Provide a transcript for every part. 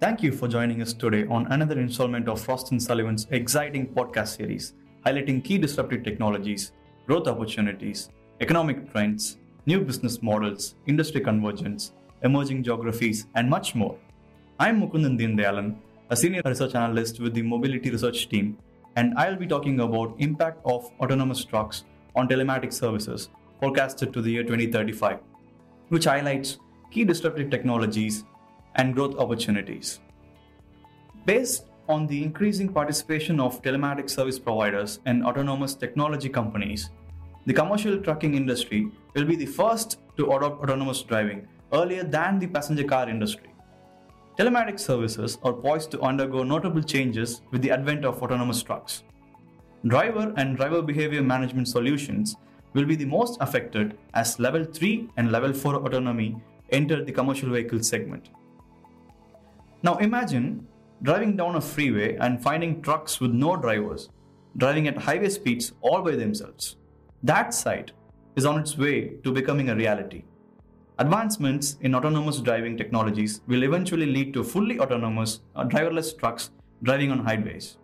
Thank you for joining us today on another installment of Frost & Sullivan's exciting podcast series, highlighting key disruptive technologies, growth opportunities, economic trends, new business models, industry convergence, emerging geographies, and much more. I'm Mukundan Deandayalan, a senior research analyst with the mobility research team, and I'll be talking about impact of autonomous trucks on telematics services forecasted to the year 2035, which highlights key disruptive technologies and growth opportunities. Based on the increasing participation of telematics service providers and autonomous technology companies, the commercial trucking industry will be the first to adopt autonomous driving earlier than the passenger car industry. Telematics services are poised to undergo notable changes with the advent of autonomous trucks. Driver and driver behavior management solutions will be the most affected as level 3 and level 4 autonomy enter the commercial vehicle segment. Now imagine driving down a freeway and finding trucks with no drivers, driving at highway speeds all by themselves. That sight is on its way to becoming a reality. Advancements in autonomous driving technologies will eventually lead to fully autonomous or uh, driverless trucks driving on highways.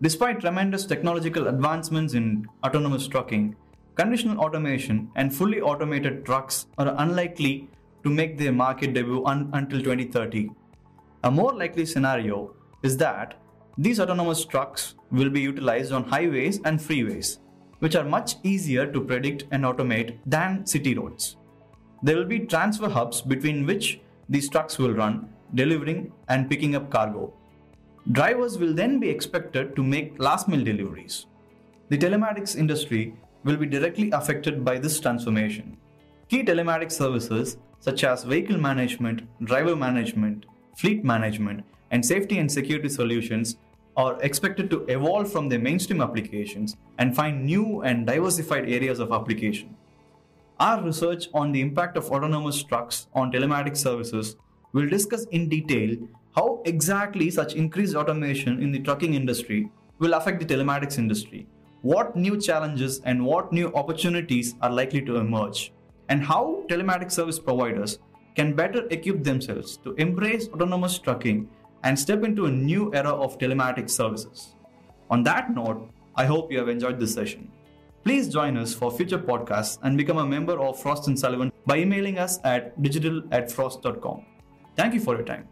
Despite tremendous technological advancements in autonomous trucking, conditional automation and fully automated trucks are unlikely to make their market debut un- until 2030 a more likely scenario is that these autonomous trucks will be utilized on highways and freeways, which are much easier to predict and automate than city roads. There will be transfer hubs between which these trucks will run, delivering and picking up cargo. Drivers will then be expected to make last mile deliveries. The telematics industry will be directly affected by this transformation. Key telematics services such as vehicle management, driver management, fleet management, and safety and security solutions are expected to evolve from their mainstream applications and find new and diversified areas of application. Our research on the impact of autonomous trucks on telematics services will discuss in detail how exactly such increased automation in the trucking industry will affect the telematics industry, what new challenges and what new opportunities are likely to emerge, and how telematics service providers can better equip themselves to embrace autonomous trucking and step into a new era of telematics services. On that note, I hope you have enjoyed this session. Please join us for future podcasts and become a member of Frost & Sullivan by emailing us at digital at frost.com. Thank you for your time.